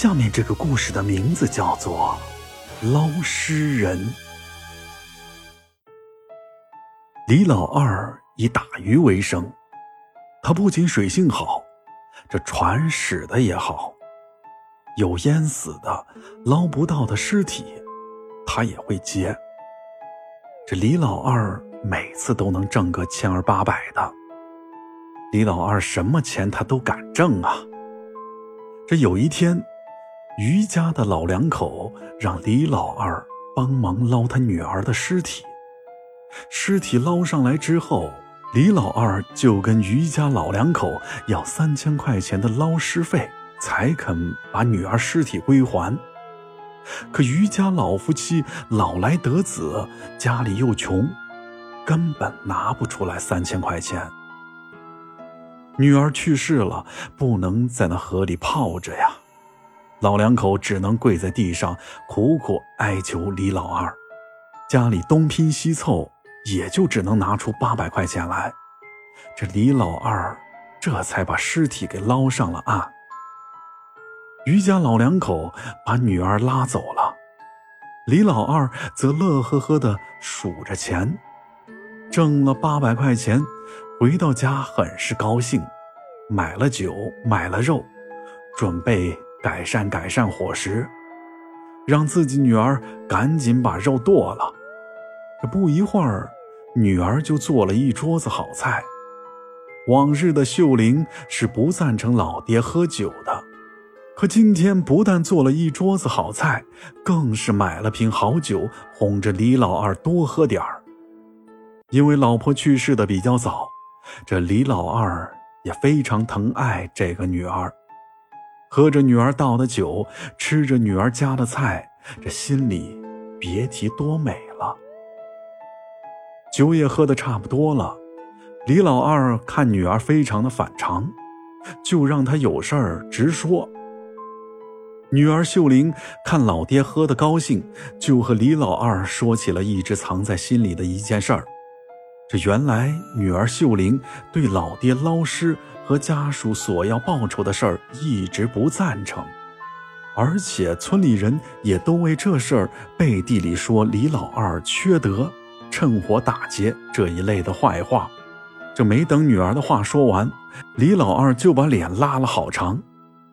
下面这个故事的名字叫做《捞尸人》。李老二以打鱼为生，他不仅水性好，这船使的也好。有淹死的、捞不到的尸体，他也会接。这李老二每次都能挣个千儿八百的。李老二什么钱他都敢挣啊！这有一天，余家的老两口让李老二帮忙捞他女儿的尸体。尸体捞上来之后，李老二就跟余家老两口要三千块钱的捞尸费，才肯把女儿尸体归还。可余家老夫妻老来得子，家里又穷，根本拿不出来三千块钱。女儿去世了，不能在那河里泡着呀。老两口只能跪在地上苦苦哀求李老二。家里东拼西凑，也就只能拿出八百块钱来。这李老二这才把尸体给捞上了岸。余家老两口把女儿拉走了，李老二则乐呵呵地数着钱，挣了八百块钱。回到家很是高兴，买了酒，买了肉，准备改善改善伙食，让自己女儿赶紧把肉剁了。这不一会儿，女儿就做了一桌子好菜。往日的秀玲是不赞成老爹喝酒的，可今天不但做了一桌子好菜，更是买了瓶好酒，哄着李老二多喝点儿。因为老婆去世的比较早。这李老二也非常疼爱这个女儿，喝着女儿倒的酒，吃着女儿夹的菜，这心里别提多美了。酒也喝得差不多了，李老二看女儿非常的反常，就让她有事儿直说。女儿秀玲看老爹喝得高兴，就和李老二说起了一直藏在心里的一件事儿。这原来女儿秀玲对老爹捞尸和家属索要报酬的事儿一直不赞成，而且村里人也都为这事儿背地里说李老二缺德、趁火打劫这一类的坏话。这没等女儿的话说完，李老二就把脸拉了好长。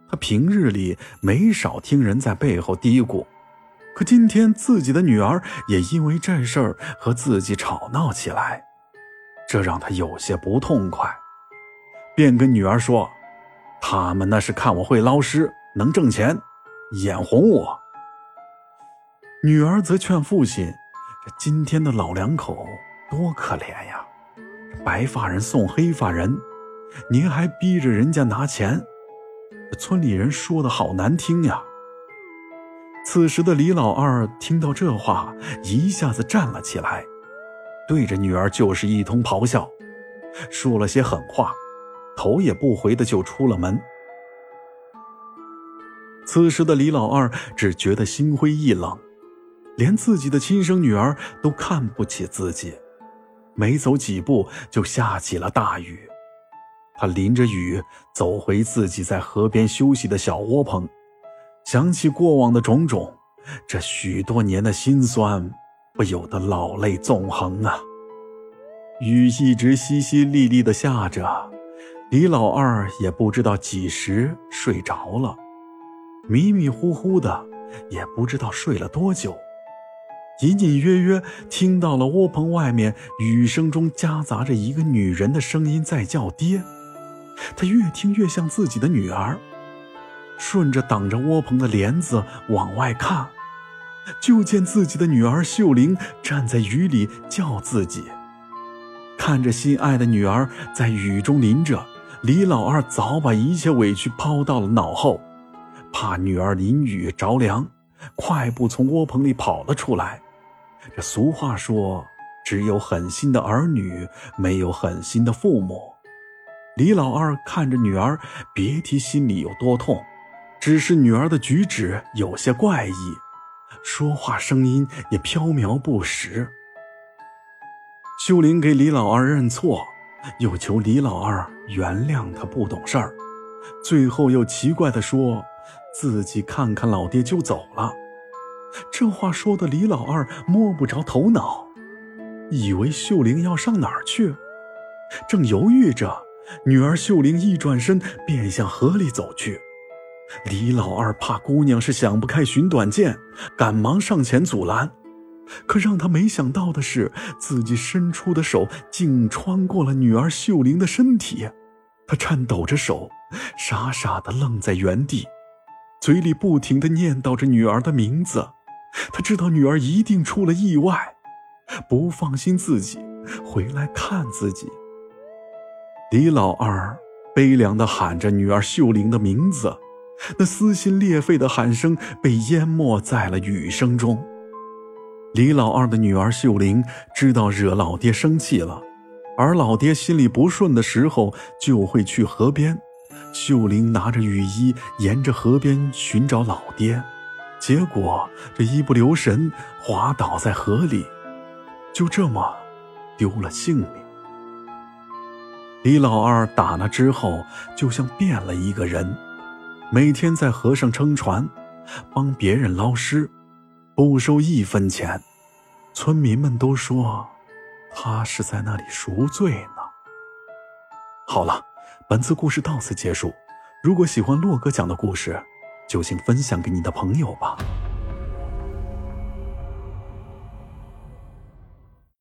他平日里没少听人在背后嘀咕，可今天自己的女儿也因为这事儿和自己吵闹起来。这让他有些不痛快，便跟女儿说：“他们那是看我会捞尸，能挣钱，眼红我。”女儿则劝父亲：“这今天的老两口多可怜呀，白发人送黑发人，您还逼着人家拿钱，村里人说的好难听呀。”此时的李老二听到这话，一下子站了起来。对着女儿就是一通咆哮，说了些狠话，头也不回的就出了门。此时的李老二只觉得心灰意冷，连自己的亲生女儿都看不起自己。没走几步就下起了大雨，他淋着雨走回自己在河边休息的小窝棚，想起过往的种种，这许多年的辛酸。不由得老泪纵横啊！雨一直淅淅沥沥的下着，李老二也不知道几时睡着了，迷迷糊糊的，也不知道睡了多久，隐隐约约听到了窝棚外面雨声中夹杂着一个女人的声音在叫爹，他越听越像自己的女儿，顺着挡着窝棚的帘子往外看。就见自己的女儿秀玲站在雨里叫自己，看着心爱的女儿在雨中淋着，李老二早把一切委屈抛到了脑后，怕女儿淋雨着凉，快步从窝棚里跑了出来。这俗话说，只有狠心的儿女，没有狠心的父母。李老二看着女儿，别提心里有多痛，只是女儿的举止有些怪异。说话声音也飘渺不实。秀玲给李老二认错，又求李老二原谅他不懂事儿，最后又奇怪地说：“自己看看老爹就走了。这话说的李老二摸不着头脑，以为秀玲要上哪儿去，正犹豫着，女儿秀玲一转身便向河里走去。李老二怕姑娘是想不开寻短见，赶忙上前阻拦。可让他没想到的是，自己伸出的手竟穿过了女儿秀玲的身体。他颤抖着手，傻傻的愣在原地，嘴里不停的念叨着女儿的名字。他知道女儿一定出了意外，不放心自己回来看自己。李老二悲凉的喊着女儿秀玲的名字，那撕心裂肺的喊声被淹没在了雨声中。李老二的女儿秀玲知道惹老爹生气了，而老爹心里不顺的时候就会去河边。秀玲拿着雨衣沿着河边寻找老爹。结果这一不留神滑倒在河里，就这么丢了性命。李老二打那之后就像变了一个人，每天在河上撑船，帮别人捞尸，不收一分钱。村民们都说他是在那里赎罪呢。好了，本次故事到此结束。如果喜欢洛哥讲的故事，就请分享给你的朋友吧。